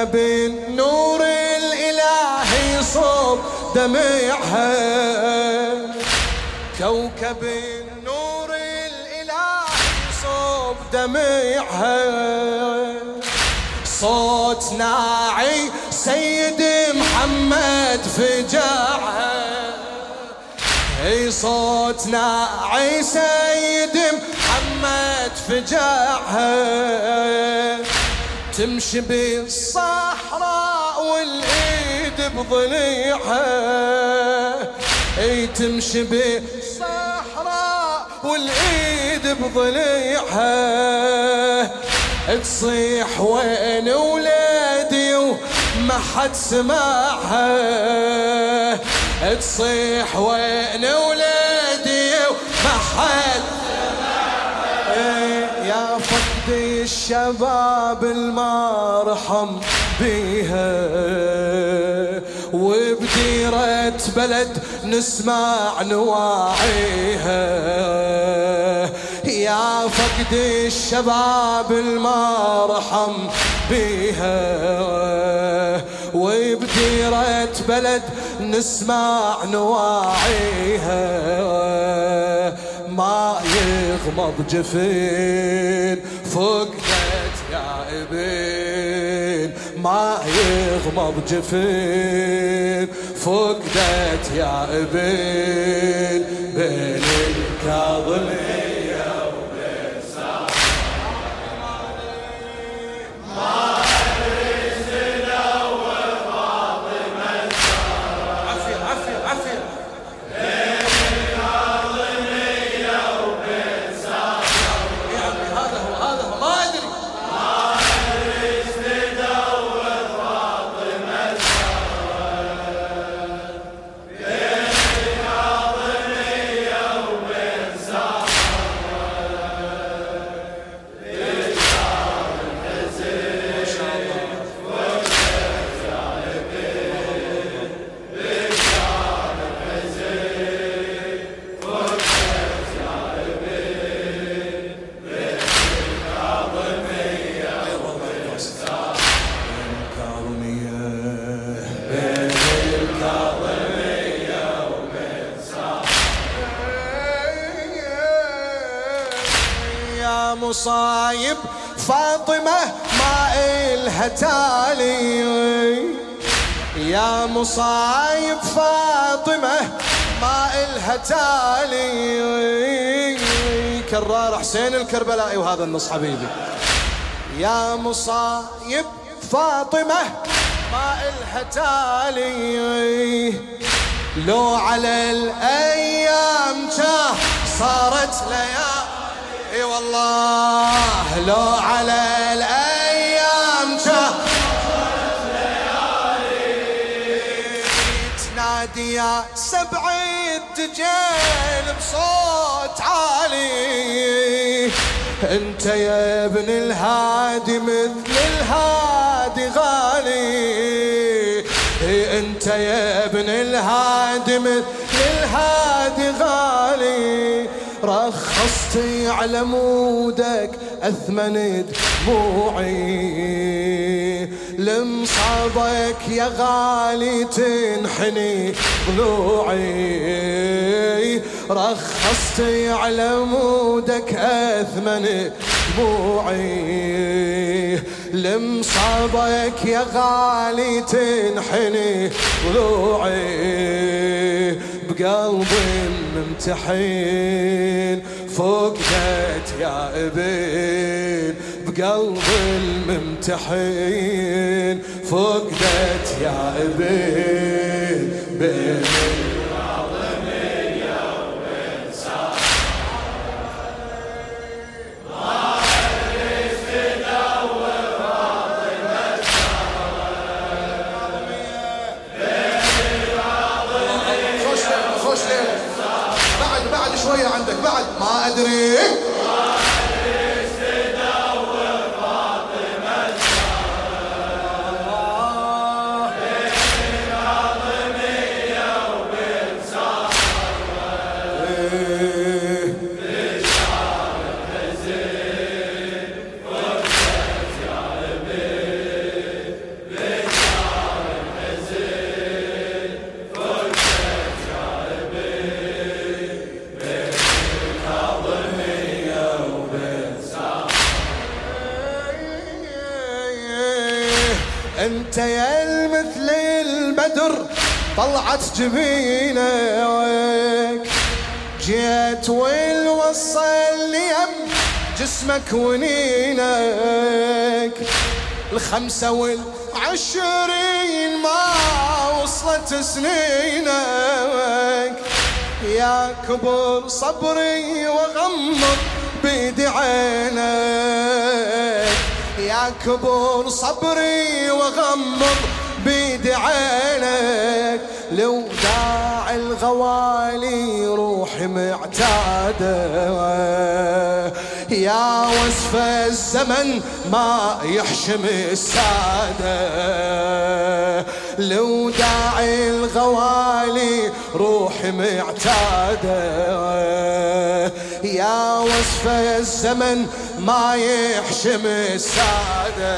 كوكب النور الإلهي صوب دمعها. كوكب النور الإلهي صوب دمعها. صوت ناعي سيد محمد فجعها أي صوت ناعي سيد محمد فجعها تمشي بالصحراء والايد بضليعها أي تمشي بالصحراء والايد بضليعها تصيح وين ولادي وما حد سمعها. تصيح وين ولادي وما حد الشباب المرحم بيها وبديرة بلد نسمع نواعيها. يا فقد الشباب المرحم بيها وبديرة بلد نسمع نواعيها. ما يغمض جفين فقدت يا ابن ما يغمض جفين فقدت يا ابن بين الكاظمين مصايب فاطمة ما إلها تالي. يا مصايب فاطمة ما إلها تالي. كرار حسين الكربلائي وهذا النص حبيبي. يا مصايب فاطمة ما إلها تالي. لو على الأيام جاه صارت ليالي. اي والله لو على الأيام جاه تنادي يا سبع الدجال بصوت عالي. انت يا ابن الهادي مثل الهادي غالي. انت يا ابن الهادي مثل الهادي غالي. رخصتي على مودك أثمن دموعي. لمصابك يا غالي تنحني ضلوعي. رخصتي على مودك أثمن دموعي. لمصابك يا غالي تنحني ضلوعي. بقلبي الممتحين فقدت يا ابن بقلبي الممتحين فقدت يا ابن بين انت يا المثل البدر طلعت جبينك جيت والوصل اليم جسمك ونينك. الخمسة والعشرين ما وصلت سنينك. يا كبر صبري وغمض بيدي عينك. يا كبر صبري وغمض بيدي عينك لو داعي الغوالي روحي معتادة. يا وصف الزمن ما يحشم السادة. لو داعي الغوالي روحي معتادة. يا وصف الزمن ما يحشم السادة.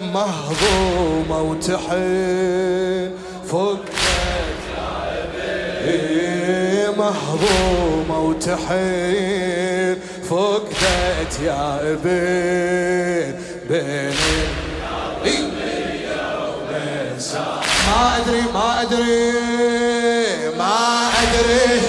مهضومة فقدت إيه مهضومة وتحين فقدت يا ابن بين ما أدري ما أدري ما أدري.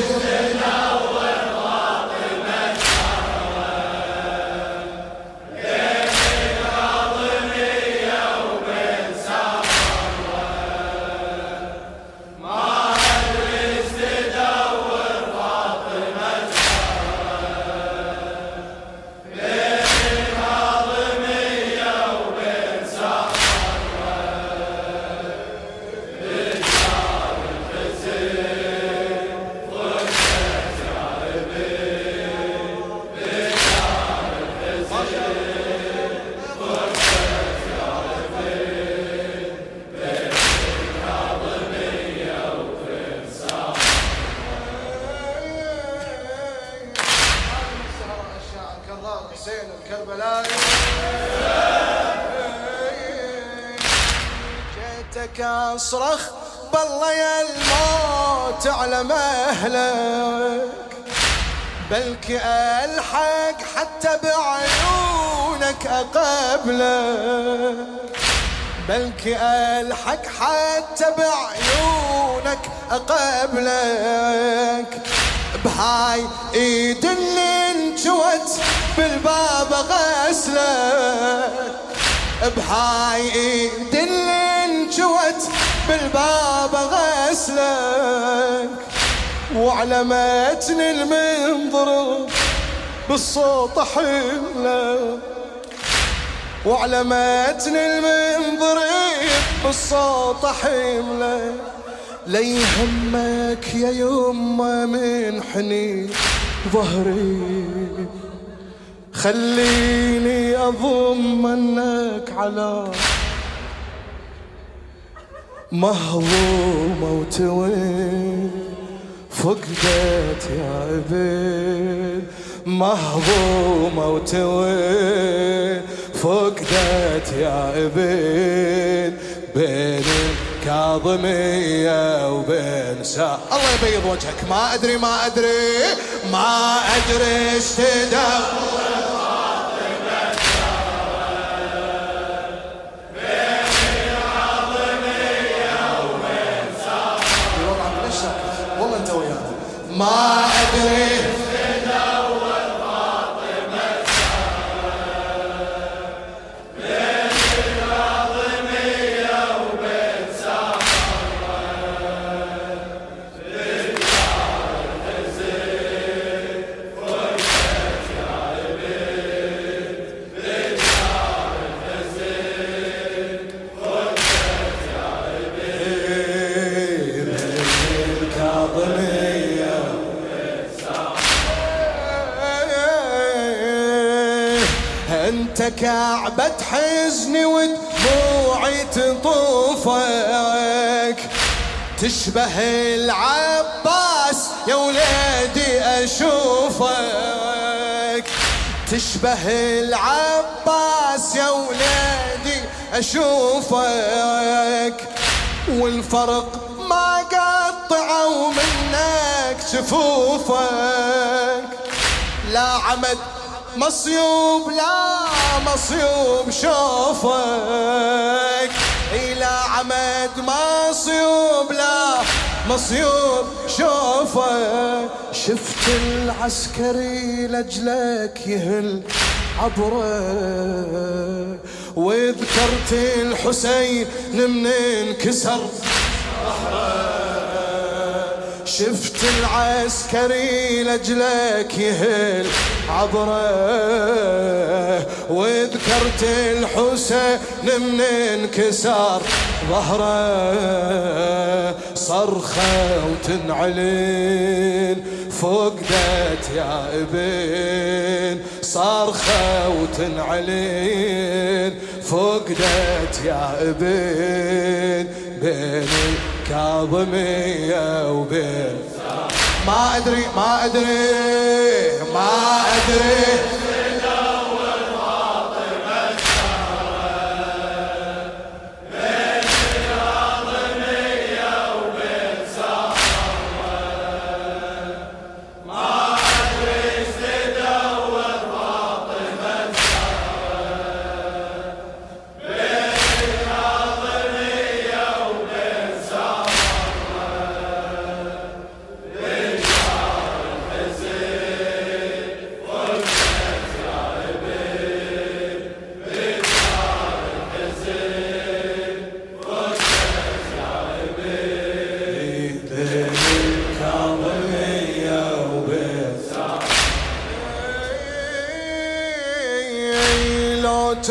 حسين الكربلائي. جيتك أصرخ بالله يا الموت على مهلك بلكي ألحق حتى بعيونك أقبلك بلكي ألحق حتى بعيونك أقبلك. بهاي إيد اللي انجوت بالباب غسلك بهاي ايد اللي انجوت بالباب غسلك. وعلمتني المنظر بالصوت حملك وعلمتني المنظر بالصوت حملة. لا يهمك يا يمه من حنين. ظهري. خليني اضمنك على مهضومة وتوين فقدت يا ابن مهضومة وتوين فقدت يا ابن بين كاظمية وبين الله يبيض وجهك. ما أدري ما أدري ما أدري إيش كعبة حزني ودموعي تطوفك. تشبه العباس يا ولادي أشوفك. تشبه العباس يا ولادي أشوفك. والفرق ما قطعوا منك شفوفك. لا عمد مصيوب لا مصيوب شوفك. إلى عمد مصيوب لا مصيوب شوفك. شفت العسكري لجلك يهل عبره. وذكرت الحسين من انكسر شفت العسكري لجلك يهل عبره وذكرت الحسين من انكسار ظهره صرخة وتنعلن فقدت يا ابن صرخة وتنعلن فقدت يا ابن بين الكاظمية وبين ما أدري ما أدري ما أدري.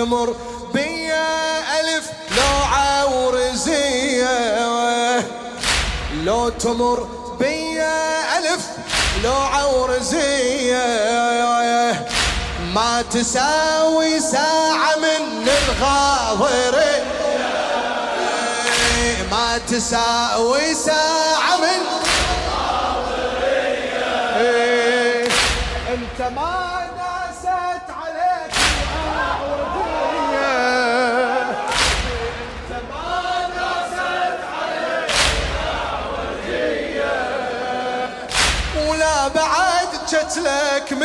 تمر بيا ألف لوعة ورزية لو تمر بيا ألف لوعة ورزية ما تساوي ساعة من الغاضرة ما تساوي ساعة من الغاضرة انت ما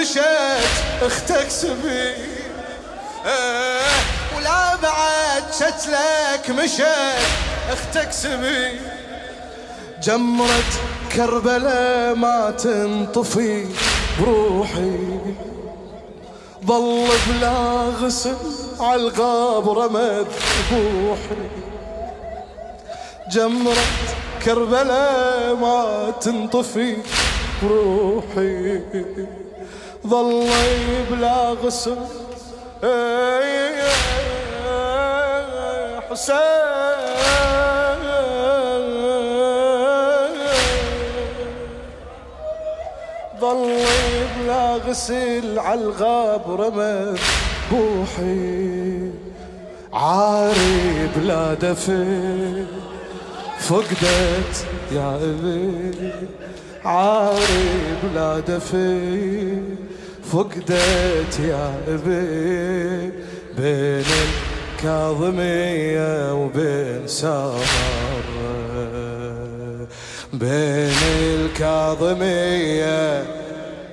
مشت أختك سبي. آه ولا بعد شت لك مشت أختك سبي. جمرة كربلاء ما تنطفي بروحي. ظل بلا غسل عالغاب رمد بوحي. جمرة كربلاء ما تنطفي بروحي. ظلي بلا غسل حسين. ظلي بلا غسل عالغاب رمى بوحي عاري بلا دفن فقدت يا ابي عاري بلا دفي. فقدت يا ابي بين الكاظمية وبين سمر بين الكاظمية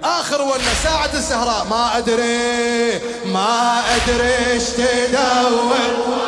آخر ولا ساعة الزهراء. ما أدري ما أدري إيش تدور